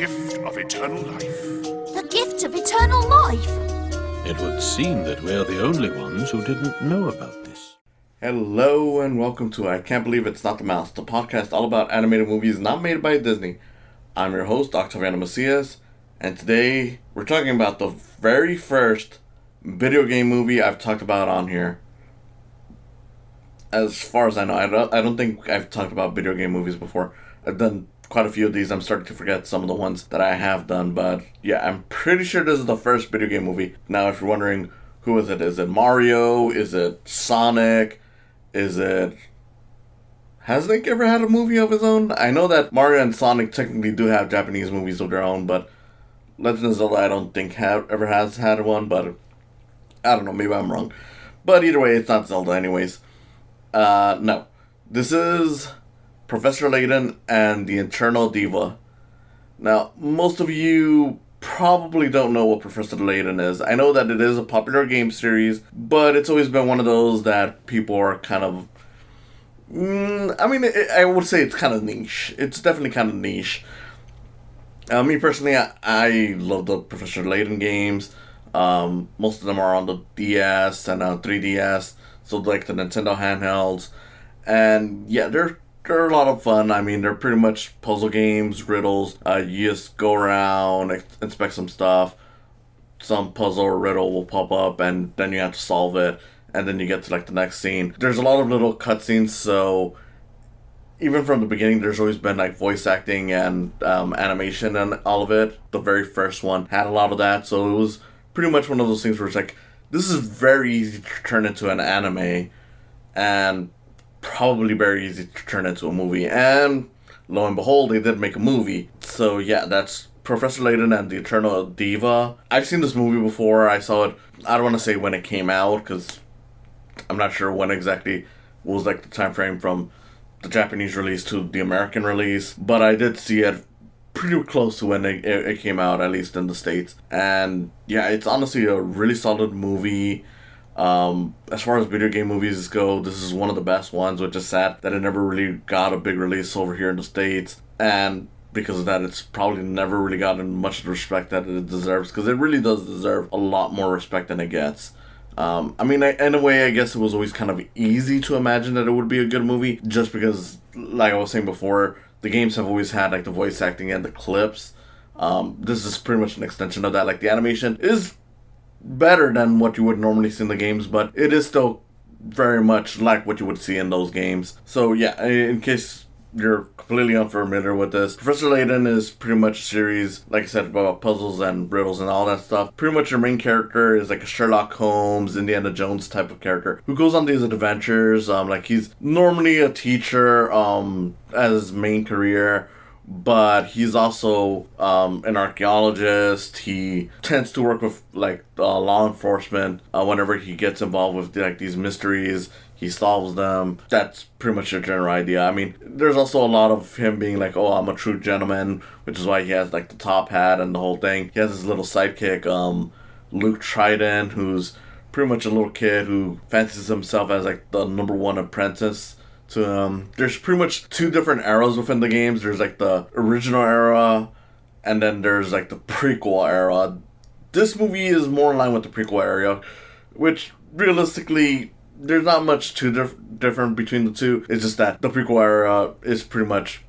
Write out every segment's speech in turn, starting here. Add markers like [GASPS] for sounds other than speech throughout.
gift of eternal life. The gift of eternal life? It would seem that we're the only ones who didn't know about this. Hello and welcome to I Can't Believe It's Not the Mouse, the podcast all about animated movies not made by Disney. I'm your host, Octaviano Macias, and today we're talking about the very first video game movie I've talked about on here. As far as I know, I don't, I don't think I've talked about video game movies before. I've done quite a few of these. I'm starting to forget some of the ones that I have done, but yeah, I'm pretty sure this is the first video game movie. Now, if you're wondering who is it, is it Mario? Is it Sonic? Is it has Link ever had a movie of his own? I know that Mario and Sonic technically do have Japanese movies of their own, but Legend of Zelda I don't think have ever has had one, but I don't know, maybe I'm wrong. But either way, it's not Zelda anyways. Uh no. This is Professor Layton and the Eternal Diva. Now, most of you probably don't know what Professor Layton is. I know that it is a popular game series, but it's always been one of those that people are kind of Mm, I mean, it, I would say it's kind of niche. It's definitely kind of niche. Uh, me personally, I, I love the Professor Layton games. Um, most of them are on the DS and uh, 3DS, so like the Nintendo handhelds. And yeah, they're they're a lot of fun. I mean, they're pretty much puzzle games, riddles. Uh, you just go around, inspect some stuff. Some puzzle or riddle will pop up, and then you have to solve it and then you get to like the next scene. There's a lot of little cutscenes, so even from the beginning, there's always been like voice acting and um, animation and all of it. The very first one had a lot of that, so it was pretty much one of those things where it's like, this is very easy to turn into an anime, and probably very easy to turn into a movie. And lo and behold, they did make a movie. So yeah, that's Professor Layton and the Eternal Diva. I've seen this movie before. I saw it. I don't want to say when it came out because I'm not sure when exactly was like the time frame from the Japanese release to the American release, but I did see it pretty close to when it, it, came out, at least in the States. And yeah, it's honestly a really solid movie. Um, as far as video game movies go, this is one of the best ones, which is sad that it never really got a big release over here in the States. And because of that, it's probably never really gotten much of the respect that it deserves, because it really does deserve a lot more respect than it gets. Um, I mean, I, in a way, I guess it was always kind of easy to imagine that it would be a good movie, just because, like I was saying before, the games have always had like the voice acting and the clips. Um, this is pretty much an extension of that. Like the animation is better than what you would normally see in the games, but it is still very much like what you would see in those games. So yeah, in case you're completely unfamiliar with this, Professor Layton is pretty much a series, like I said, about puzzles and riddles and all that stuff. Pretty much your main character is like a Sherlock Holmes, Indiana Jones type of character who goes on these adventures. Um, like he's normally a teacher, um, as his main career but he's also um, an archaeologist. He tends to work with like uh, law enforcement uh, whenever he gets involved with like these mysteries he solves them. That's pretty much the general idea. I mean, there's also a lot of him being like, "Oh, I'm a true gentleman," which is why he has like the top hat and the whole thing. He has his little sidekick, um, Luke Triton, who's pretty much a little kid who fancies himself as like the number one apprentice to um there's pretty much two different eras within the games there's like the original era and then there's like the prequel era this movie is more in line with the prequel era which realistically there's not much too dif- different between the two. It's just that the prequel era is pretty much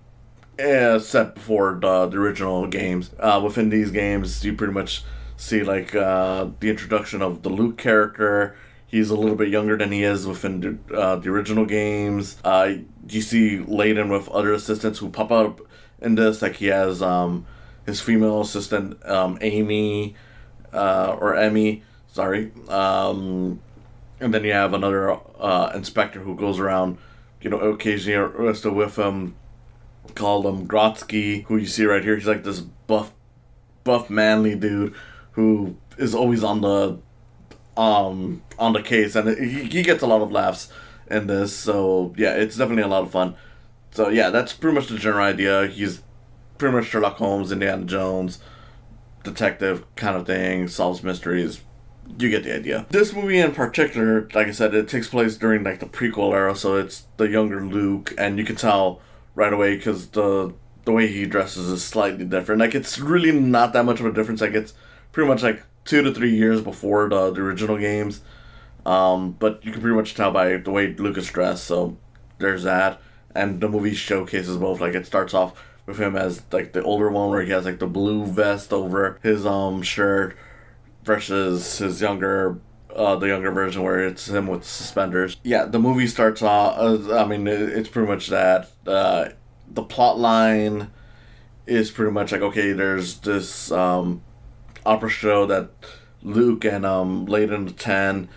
uh, set before the, the original games. Uh, within these games, you pretty much see like uh, the introduction of the Luke character. He's a little bit younger than he is within the, uh, the original games. Uh, you see Layton with other assistants who pop up in this. Like he has um, his female assistant um, Amy uh, or Emmy. Sorry. Um, and then you have another uh, inspector who goes around, you know, occasionally arrested with him, called him Grotsky, who you see right here. He's like this buff, buff, manly dude who is always on the, um, on the case, and he, he gets a lot of laughs in this. So yeah, it's definitely a lot of fun. So yeah, that's pretty much the general idea. He's pretty much Sherlock Holmes, Indiana Jones, detective kind of thing, solves mysteries you get the idea. This movie in particular, like I said, it takes place during like the prequel era, so it's the younger Luke, and you can tell right away because the the way he dresses is slightly different. Like it's really not that much of a difference. Like it's pretty much like two to three years before the, the original games. Um, but you can pretty much tell by the way Lucas dressed. So there's that, and the movie showcases both. Like it starts off with him as like the older one where he has like the blue vest over his um shirt versus his younger uh, the younger version where it's him with suspenders. Yeah, the movie starts off. Uh, I mean, it's pretty much that. Uh, the plot line is pretty much like okay, there's this um, opera show that Luke and um, Layton attend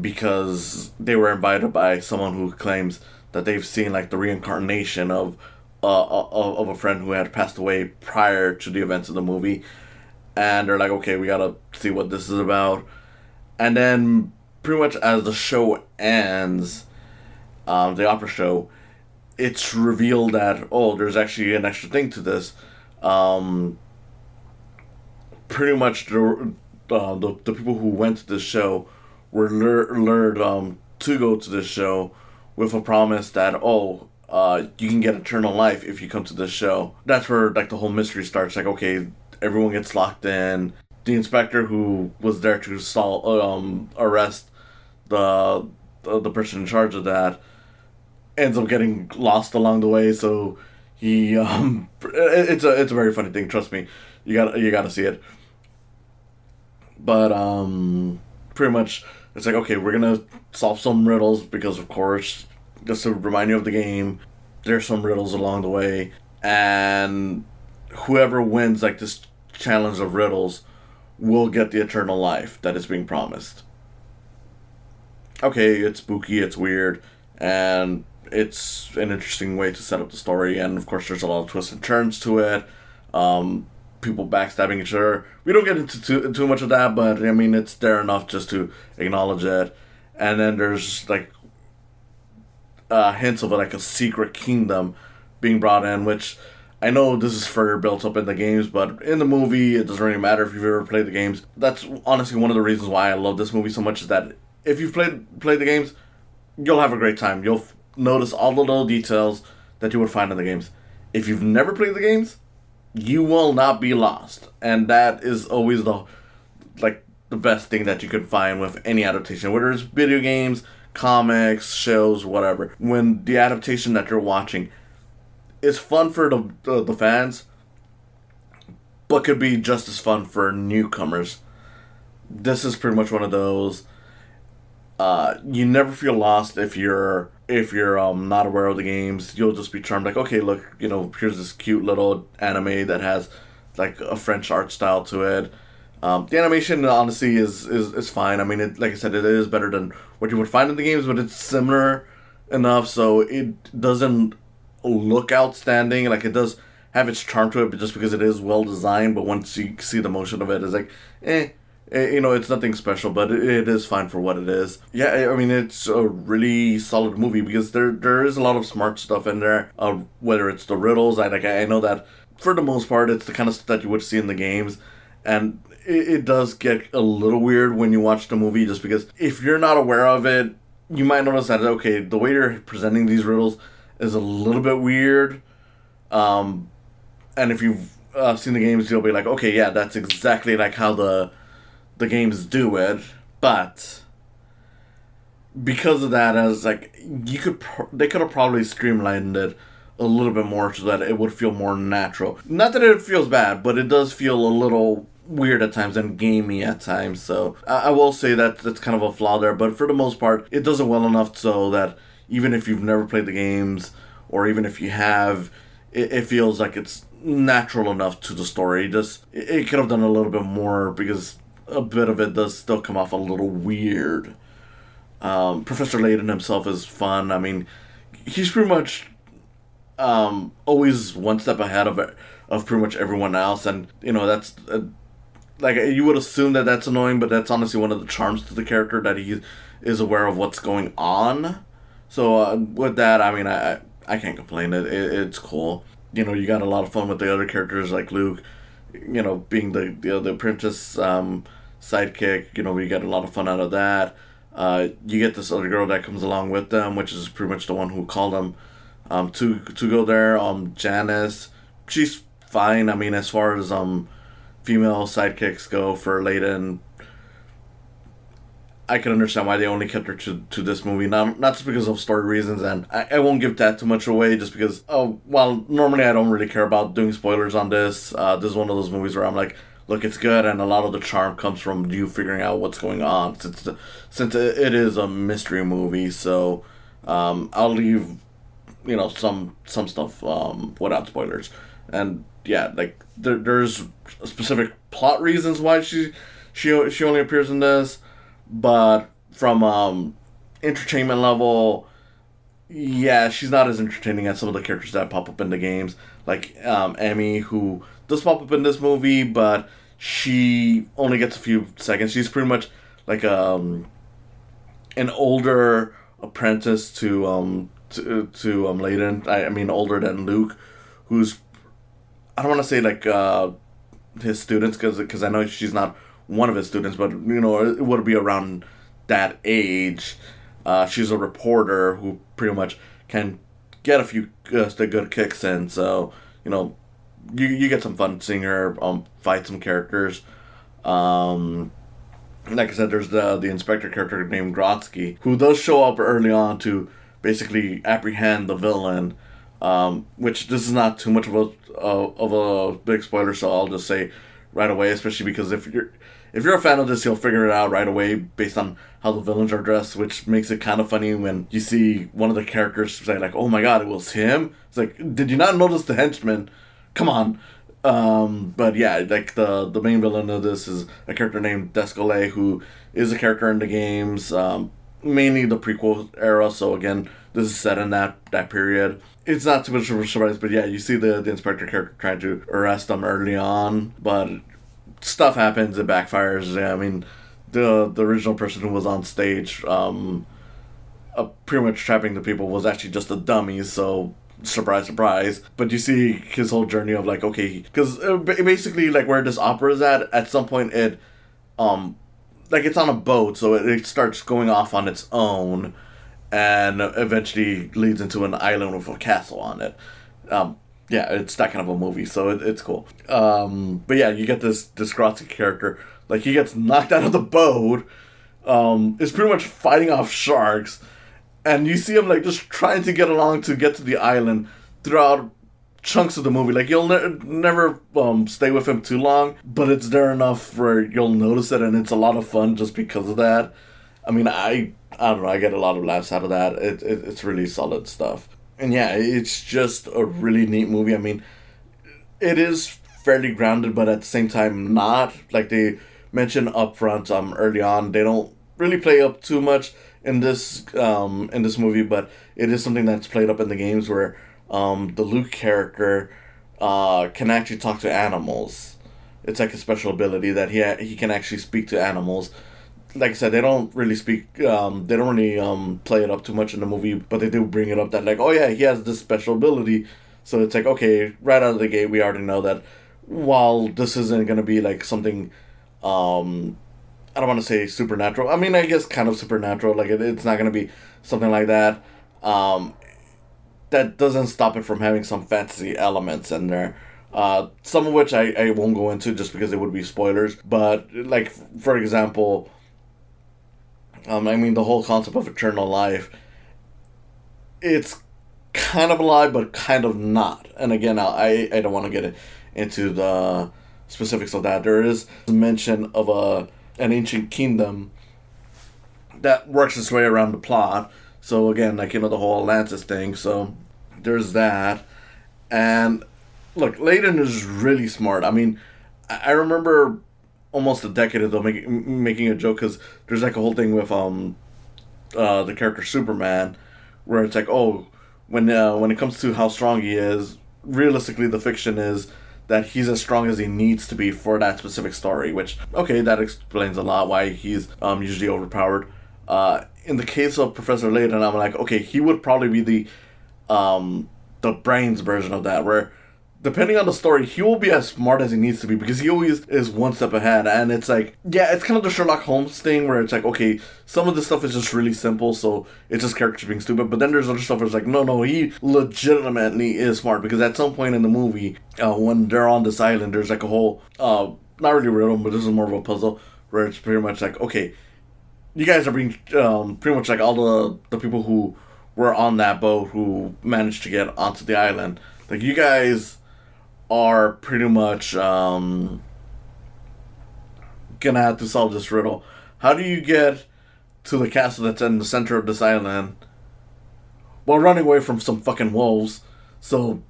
because they were invited by someone who claims that they've seen like the reincarnation of uh, of, of a friend who had passed away prior to the events of the movie. And they're like okay we gotta see what this is about. And then pretty much as the show ends um, the opera show it's revealed that oh there's actually an extra thing to this. Um, pretty much the, uh, the, the people who went to this show were lure, lured um, to go to this show with a promise that oh uh, you can get eternal life if you come to this show. That's where like the whole mystery starts. Like okay everyone gets locked in. The inspector who was there to sol- um, arrest the, the the person in charge of that ends up getting lost along the way. So he um [LAUGHS] it's a it's a very funny thing. Trust me. You got you got to see it but um pretty much it's like okay we're gonna solve some riddles because of course just to remind you of the game there's some riddles along the way. And whoever wins like this challenge of riddles will get the eternal life that is being promised. Okay it's spooky it's weird and it's an interesting way to set up the story. And of course there's a lot of twists and turns to it. Um, people backstabbing each other. We don't get into too, too much of that, but I mean, it's there enough just to acknowledge it. And then there's like uh, hints of like a secret kingdom being brought in, which I know this is further built up in the games, but in the movie, it doesn't really matter if you've ever played the games. That's honestly one of the reasons why I love this movie so much is that if you've played played the games, you'll have a great time. You'll f- notice all the little details that you would find in the games. If you've never played the games, you will not be lost. And that is always the like the best thing that you could find with any adaptation whether it's video games comics shows whatever. When the adaptation that you're watching is fun for the, the, the fans but could be just as fun for newcomers. This is pretty much one of those uh, you never feel lost if you're if you're um not aware of the games, you'll just be charmed. Like, okay, look, you know, here's this cute little anime that has like a French art style to it. Um, the animation honestly is, is is fine. I mean, it like I said, it is better than what you would find in the games, but it's similar enough so it doesn't look outstanding. Like it does have its charm to it, but just because it is well designed. But once you see the motion of it, it's like, eh, you know, it's nothing special, but it is fine for what it is. Yeah, I mean, it's a really solid movie because there there is a lot of smart stuff in there. Uh, whether it's the riddles, I like I know that for the most part, it's the kind of stuff that you would see in the games, and it, it does get a little weird when you watch the movie, just because if you're not aware of it, you might notice that okay, the way they're presenting these riddles is a little bit weird. Um, and if you've uh, seen the games, you'll be like, okay, yeah, that's exactly like how the the games do it, but because of that, I was like, you could they could have probably streamlined it a little bit more so that it would feel more natural. Not that it feels bad, but it does feel a little weird at times and gamey at times. So I, I will say that that's kind of a flaw there, but for the most part, it does it well enough so that even if you've never played the games or even if you have, it, it feels like it's natural enough to the story. Just it, it could have done a little bit more because a bit of it does still come off a little weird. Um, Professor Layton himself is fun. I mean, he's pretty much um, always one step ahead of of pretty much everyone else, and you know that's uh, like you would assume that that's annoying, but that's honestly one of the charms to the character that he is aware of what's going on. So uh, with that, I mean, I I can't complain. It, it it's cool. You know, you got a lot of fun with the other characters like Luke. You know, being the the, the apprentice. Um, sidekick. You know, we get a lot of fun out of that. Uh, you get this other girl that comes along with them, which is pretty much the one who called them um, to to go there. Um, Janice, she's fine. I mean, as far as um female sidekicks go for Layton, I can understand why they only kept her to, to this movie. Not not just because of story reasons, and I, I won't give that too much away. Just because, oh, while normally I don't really care about doing spoilers on this, uh, this is one of those movies where I'm like, look, it's good, and a lot of the charm comes from you figuring out what's going on. Since the, since it is a mystery movie, so um, I'll leave, you know, some some stuff um, without spoilers. And yeah, like there, there's specific plot reasons why she she she only appears in this but from um entertainment level yeah she's not as entertaining as some of the characters that pop up in the games like um emmy who does pop up in this movie but she only gets a few seconds she's pretty much like um an older apprentice to um to, to um Layton I, I mean older than Luke who's I don't want to say like uh his students because because I know she's not one of his students, but you know it would be around that age. Uh, she's a reporter who pretty much can get a few uh, good kicks in. So you know, you you get some fun seeing her um fight some characters. Um, like I said, there's the the inspector character named Grotsky who does show up early on to basically apprehend the villain. Um, which this is not too much of a uh, of a big spoiler, so I'll just say right away, especially because if you're if you're a fan of this, you'll figure it out right away based on how the villains are dressed, which makes it kind of funny when you see one of the characters say like, "Oh my god, it was him." It's like, did you not notice the henchman? Come on. Um, but yeah, like the the main villain of this is a character named Descole, who is a character in the games, um, mainly the prequel era. So again, this is set in that that period. It's not too much of a surprise, but yeah, you see the, the inspector character trying to arrest them early on, but stuff happens, it backfires. Yeah, I mean, the the original person who was on stage, um, uh, pretty much trapping the people was actually just a dummy. So surprise, surprise. But you see his whole journey of like, okay, because uh, basically like where this opera is at, at some point it, um, like it's on a boat, so it, it starts going off on its own, and eventually leads into an island with a castle on it. Um, yeah, it's that kind of a movie, so it, it's cool. Um, but yeah, you get this this Grotsky character, like he gets knocked [LAUGHS] out of the boat, um, is pretty much fighting off sharks, and you see him like just trying to get along to get to the island throughout chunks of the movie. Like you'll ne- never um, stay with him too long, but it's there enough where you'll notice it, and it's a lot of fun just because of that. I mean, I I don't know, I get a lot of laughs out of that. It, it it's really solid stuff and yeah, it's just a really neat movie. I mean, it is fairly grounded, but at the same time not. Like they mentioned up front, um, early on, they don't really play up too much in this um in this movie, but it is something that's played up in the games where um the Luke character uh can actually talk to animals. It's like a special ability that he ha- he can actually speak to animals like I said, they don't really speak. Um, they don't really um play it up too much in the movie, but they do bring it up that like, oh yeah, he has this special ability. So it's like okay, right out of the gate, we already know that. While this isn't gonna be like something, um, I don't want to say supernatural. I mean, I guess kind of supernatural. Like it, it's not gonna be something like that. Um, that doesn't stop it from having some fantasy elements in there. Uh, some of which I, I won't go into just because it would be spoilers. But like for example, um, I mean, the whole concept of eternal life, it's kind of a lie, but kind of not. And again, I, I don't want to get into the specifics of that. There is mention of a an ancient kingdom that works its way around the plot. So again, like you know the whole Atlantis thing. So there's that, and look, Layton is really smart. I mean, I remember almost a decade ago making making a joke because there's like a whole thing with um uh the character Superman where it's like oh when uh, when it comes to how strong he is realistically the fiction is that he's as strong as he needs to be for that specific story which okay that explains a lot why he's um usually overpowered. Uh in the case of Professor Layton I'm like okay he would probably be the um the brains version of that where depending on the story, he will be as smart as he needs to be because he always is one step ahead. And it's like, yeah, it's kind of the Sherlock Holmes thing where it's like, okay, some of this stuff is just really simple, so it's just characters being stupid. But then there's other stuff where it's like, no, no, he legitimately is smart because at some point in the movie, uh, when they're on this island, there's like a whole, uh, not really riddle, but this is more of a puzzle where it's pretty much like, okay, you guys are being um, pretty much like all the the people who were on that boat who managed to get onto the island. Like you guys are pretty much um, gonna have to solve this riddle. How do you get to the castle that's in the center of this island while running away from some fucking wolves? So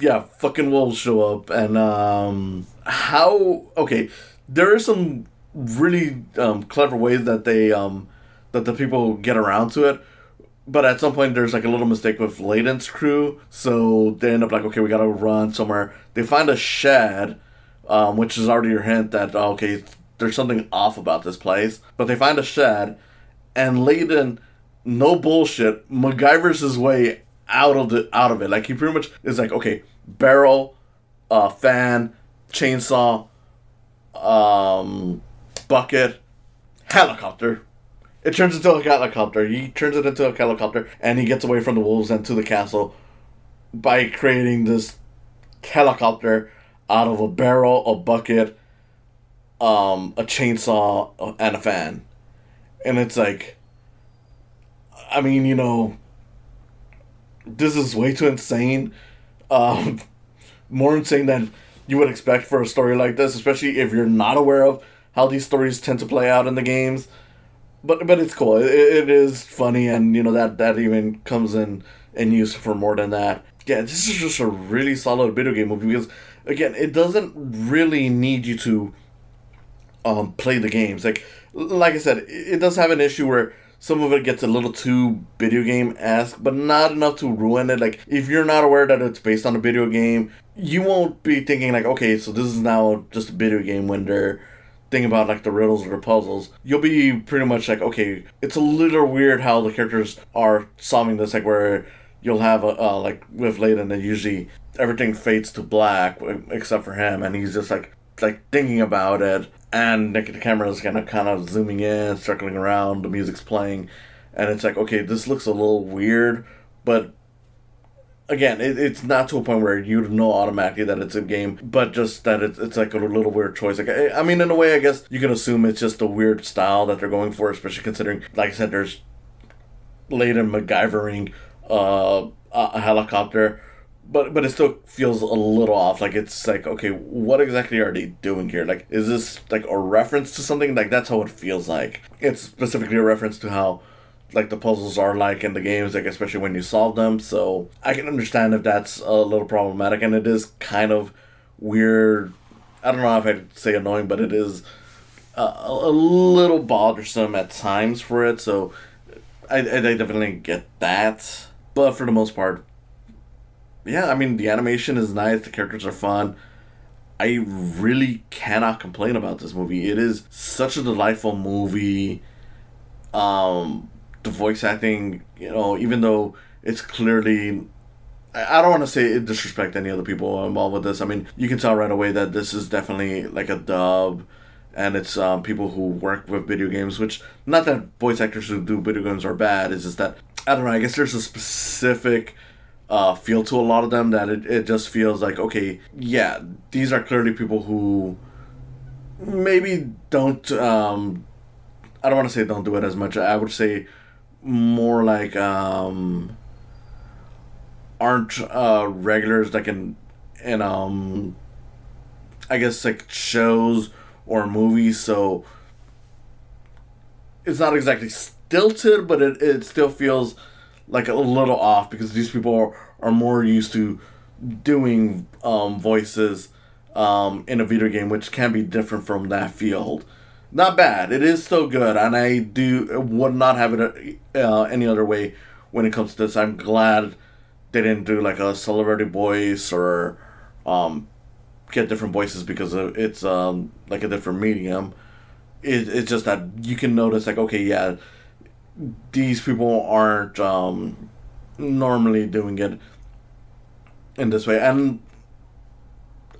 yeah, fucking wolves show up and um how okay, there are some really um, clever ways that they um that the people get around to it but at some point there's like a little mistake with Layton's crew, so they end up like, okay, we gotta run somewhere. They find a shed, um, which is already your hint that oh, okay, there's something off about this place. But they find a shed, and Layton, no bullshit, MacGyver's his way out of the out of it. Like he pretty much is like, okay, barrel, uh, fan, chainsaw, um, bucket, helicopter it turns into a helicopter. He turns it into a helicopter, and he gets away from the wolves and to the castle by creating this helicopter out of a barrel, a bucket, um, a chainsaw, and a fan. And it's like, I mean, you know, this is way too insane. Um, [LAUGHS] more insane than you would expect for a story like this, especially if you're not aware of how these stories tend to play out in the games but but it's cool. It, it is funny, and you know that that even comes in in use for more than that. Yeah, this is just a really solid video game movie because again, it doesn't really need you to um play the games. Like like I said, it does have an issue where some of it gets a little too video game esque, but not enough to ruin it. Like if you're not aware that it's based on a video game, you won't be thinking like, okay, so this is now just a video game when they're thing about like the riddles or the puzzles, you'll be pretty much like, okay, it's a little weird how the characters are solving this, like where you'll have a uh, like with Layton, and usually everything fades to black except for him, and he's just like like thinking about it, and like, the camera is kind of kind of zooming in, circling around, the music's playing, and it's like, okay, this looks a little weird, but again, it, it's not to a point where you know automatically that it's a game, but just that it's, it's like a little weird choice. Like, I, I mean, in a way, I guess you can assume it's just a weird style that they're going for, especially considering, like I said, there's Layton MacGyvering uh, a helicopter. But but it still feels a little off. Like it's like okay, what exactly are they doing here? Like is this like a reference to something? Like that's how it feels like. It's specifically a reference to how like the puzzles are like in the games, like especially when you solve them. So I can understand if that's a little problematic, and it is kind of weird. I don't know if I'd say annoying, but it is a, a little bothersome at times for it. So I, I definitely get that, but for the most part, yeah. I mean, the animation is nice. The characters are fun. I really cannot complain about this movie. It is such a delightful movie. Um, the voice acting, you know, even though it's clearly I don't want to say disrespect any other people involved with this. I mean, you can tell right away that this is definitely like a dub, and it's um, people who work with video games. Which not that voice actors who do video games are bad. It's just that I don't know. I guess there's a specific uh, feel to a lot of them that it, it just feels like okay, yeah, these are clearly people who maybe don't. Um, I don't want to say don't do it as much. I would say more like um aren't uh regulars like in in um I guess like shows or movies so it's not exactly stilted but it, it still feels like a little off because these people are, are more used to doing um voices um in a video game which can be different from that field not bad. It is still good, and I do would not have it uh, any other way when it comes to this. I'm glad they didn't do like a celebrity voice or um, get different voices because it's um, like a different medium. It, it's just that you can notice like okay yeah these people aren't um, normally doing it in this way and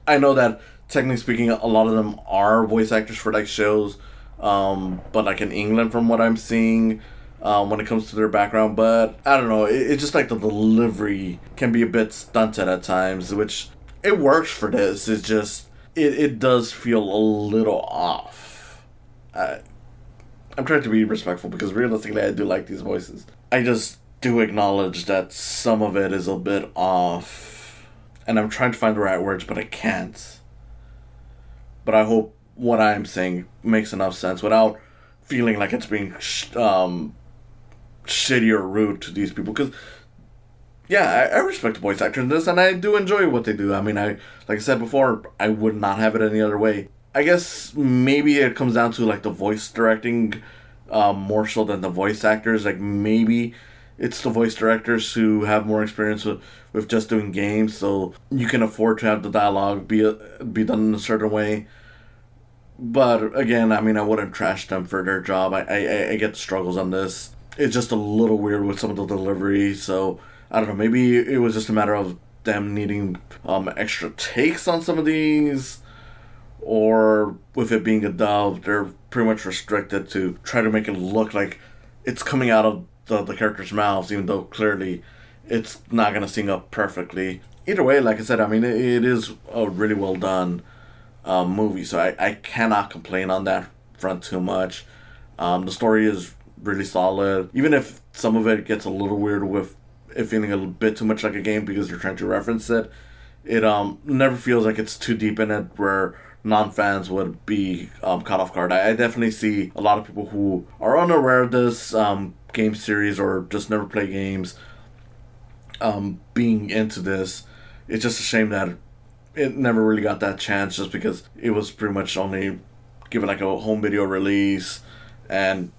I know that technically speaking, a lot of them are voice actors for like shows, um, but like in England, from what I'm seeing, um, when it comes to their background. But I don't know, it, it's just like the delivery can be a bit stunted at times, which it works for this. It's just it, it does feel a little off. I, I'm trying to be respectful because realistically, I do like these voices. I just do acknowledge that some of it is a bit off, and I'm trying to find the right words, but I can't. But I hope what I'm saying makes enough sense without feeling like it's being sh- um, shitty or rude to these people. Because, yeah, I, I respect the voice actors in this, and I do enjoy what they do. I mean, I like I said before, I would not have it any other way. I guess maybe it comes down to like the voice directing um, more so than the voice actors. Like maybe it's the voice directors who have more experience with, with just doing games, so you can afford to have the dialogue be be done in a certain way. But again, I mean, I wouldn't trash them for their job. I, I, I get the struggles on this. It's just a little weird with some of the delivery, so I don't know. Maybe it was just a matter of them needing um, extra takes on some of these or with it being a dub, they're pretty much restricted to try to make it look like it's coming out of the, the characters' mouths, even though clearly it's not going to sing up perfectly. Either way, like I said, I mean, it, it is a really well done um, movie, so I, I cannot complain on that front too much. Um, the story is really solid, even if some of it gets a little weird with it feeling a bit too much like a game because you're trying to reference it. It um never feels like it's too deep in it where non fans would be um, caught off guard. I, I, definitely see a lot of people who are unaware of this um, game series or just never play games um, being into this. It's just a shame that it never really got that chance just because it was pretty much only given like a home video release and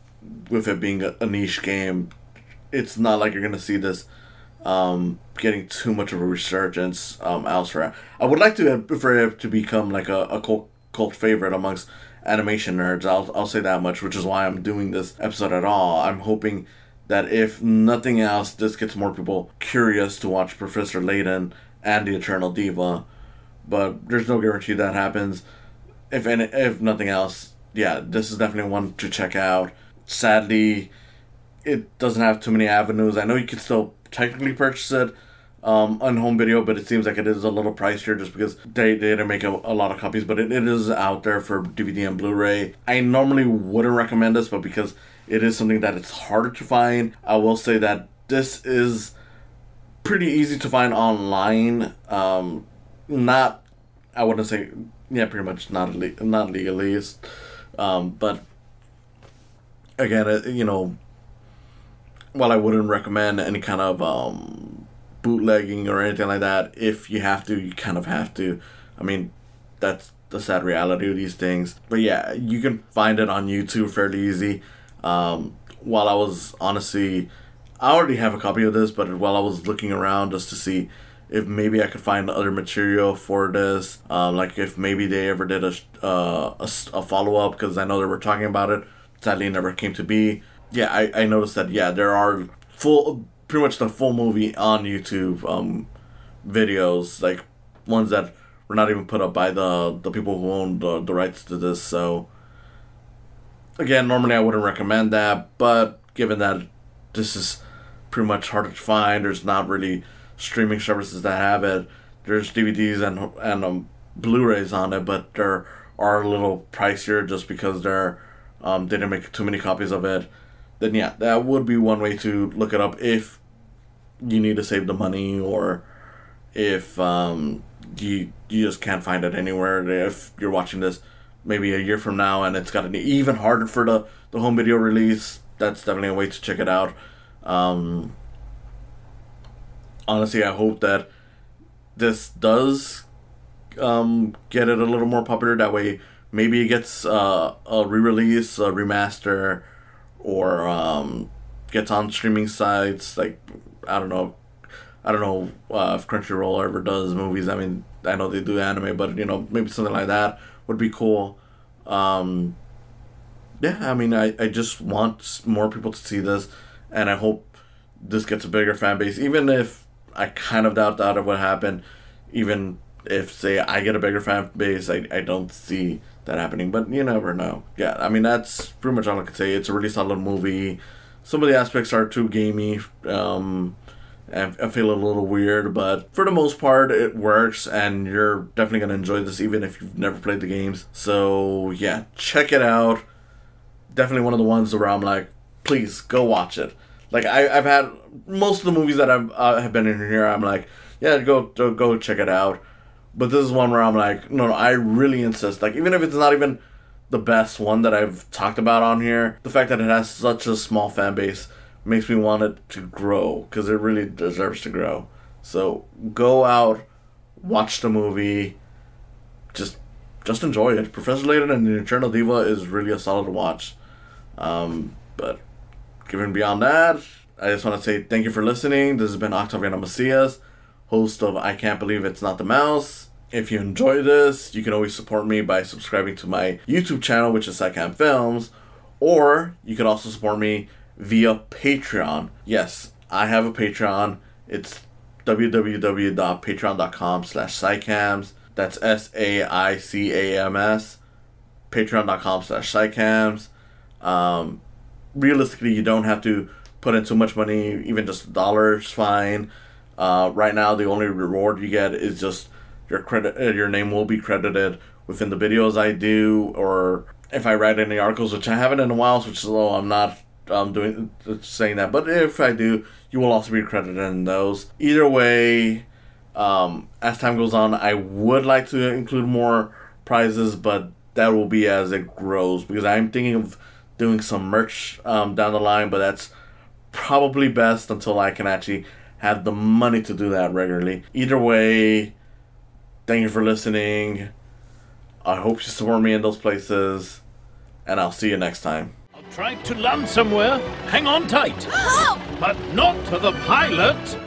with it being a, niche game, it's not like you're gonna see this um, getting too much of a resurgence um, elsewhere. I would like to for it to become like a, a cult, cult favorite amongst animation nerds. I'll, I'll say that much, which is why I'm doing this episode at all. I'm hoping that if nothing else, this gets more people curious to watch Professor Layton and the Eternal Diva. But there's no guarantee that happens. If any, if nothing else, yeah, this is definitely one to check out. Sadly, it doesn't have too many avenues. I know you can still technically purchase it um, on home video, but it seems like it is a little pricier just because they, they didn't make a, a lot of copies, but it, it is out there for DVD and Blu ray. I normally wouldn't recommend this, but because it is something that it's harder to find, I will say that this is pretty easy to find online. Um, not, I wouldn't say, yeah, pretty much not, le- not legally, um, but again, it, you know, while I wouldn't recommend any kind of um, bootlegging or anything like that, if you have to, you kind of have to. I mean, that's the sad reality of these things. But yeah, you can find it on YouTube fairly easy. Um, while I was honestly, I already have a copy of this, but while I was looking around just to see if maybe I could find other material for this, um, like if maybe they ever did a uh, a, a follow up, because I know they were talking about it. Sadly, it never came to be yeah, I, I noticed that yeah, there are full pretty much the full movie on YouTube um videos, like ones that were not even put up by the the people who own the, the rights to this, so again, normally I wouldn't recommend that, but given that this is pretty much hard to find, there's not really streaming services that have it. There's DVDs and and um, Blu-rays on it, but they're are a little pricier just because they're um, they didn't make too many copies of it then yeah, that would be one way to look it up if you need to save the money or if um, you you just can't find it anywhere. If you're watching this maybe a year from now and it's gotten even harder for the, the home video release, that's definitely a way to check it out. Um, honestly, I hope that this does um, get it a little more popular. That way, maybe it gets uh, a re release, a remaster or um, gets on streaming sites like I don't know, I don't know uh, if Crunchyroll ever does movies. I mean, I know they do anime, but you know maybe something like that would be cool. Um, yeah, I mean, I, I just want more people to see this, and I hope this gets a bigger fan base. Even if I kind of doubt that it would happen, even if say I get a bigger fan base, I, I don't see that happening. But you never know. Yeah, I mean that's pretty much all I can say. It's a really solid movie. Some of the aspects are too gamey. Um, I feel a little weird, but for the most part, it works, and you're definitely gonna enjoy this even if you've never played the games. So yeah, check it out. Definitely one of the ones where I'm like, please go watch it. Like I, I've had most of the movies that I've uh, have been in here. I'm like, yeah, go go, go check it out. But this is one where I'm like, no, no, I really insist. Like even if it's not even the best one that I've talked about on here, the fact that it has such a small fan base makes me want it to grow because it really deserves to grow. So go out, watch the movie, just just enjoy it. Professor Layton and the Eternal Diva is really a solid watch. Um, but given beyond that, I just want to say thank you for listening. This has been Octaviano Macias, host of I Can't Believe It's Not the Mouse. If you enjoy this, you can always support me by subscribing to my YouTube channel, which is Saicam Films, or you can also support me via Patreon. Yes, I have a Patreon. It's www.patreon.com slash saicams. That's S-A-I-C-A-M-S. Patreon.com slash saicams. Um, realistically, you don't have to put in too much money. Even just a dollar is fine. Uh, right now, the only reward you get is just your credit. Uh, your name will be credited within the videos I do, or if I write any articles, which I haven't in a while, which is I'm not um, doing saying that. But if I do, you will also be credited in those. Either way, um, as time goes on, I would like to include more prizes, but that will be as it grows because I'm thinking of doing some merch um, down the line, but that's probably best until I can actually have the money to do that regularly. Either way, thank you for listening. I hope you support me in those places, and I'll see you next time. I'll try to land somewhere. Hang on tight. Help! [GASPS] But not to the pilot.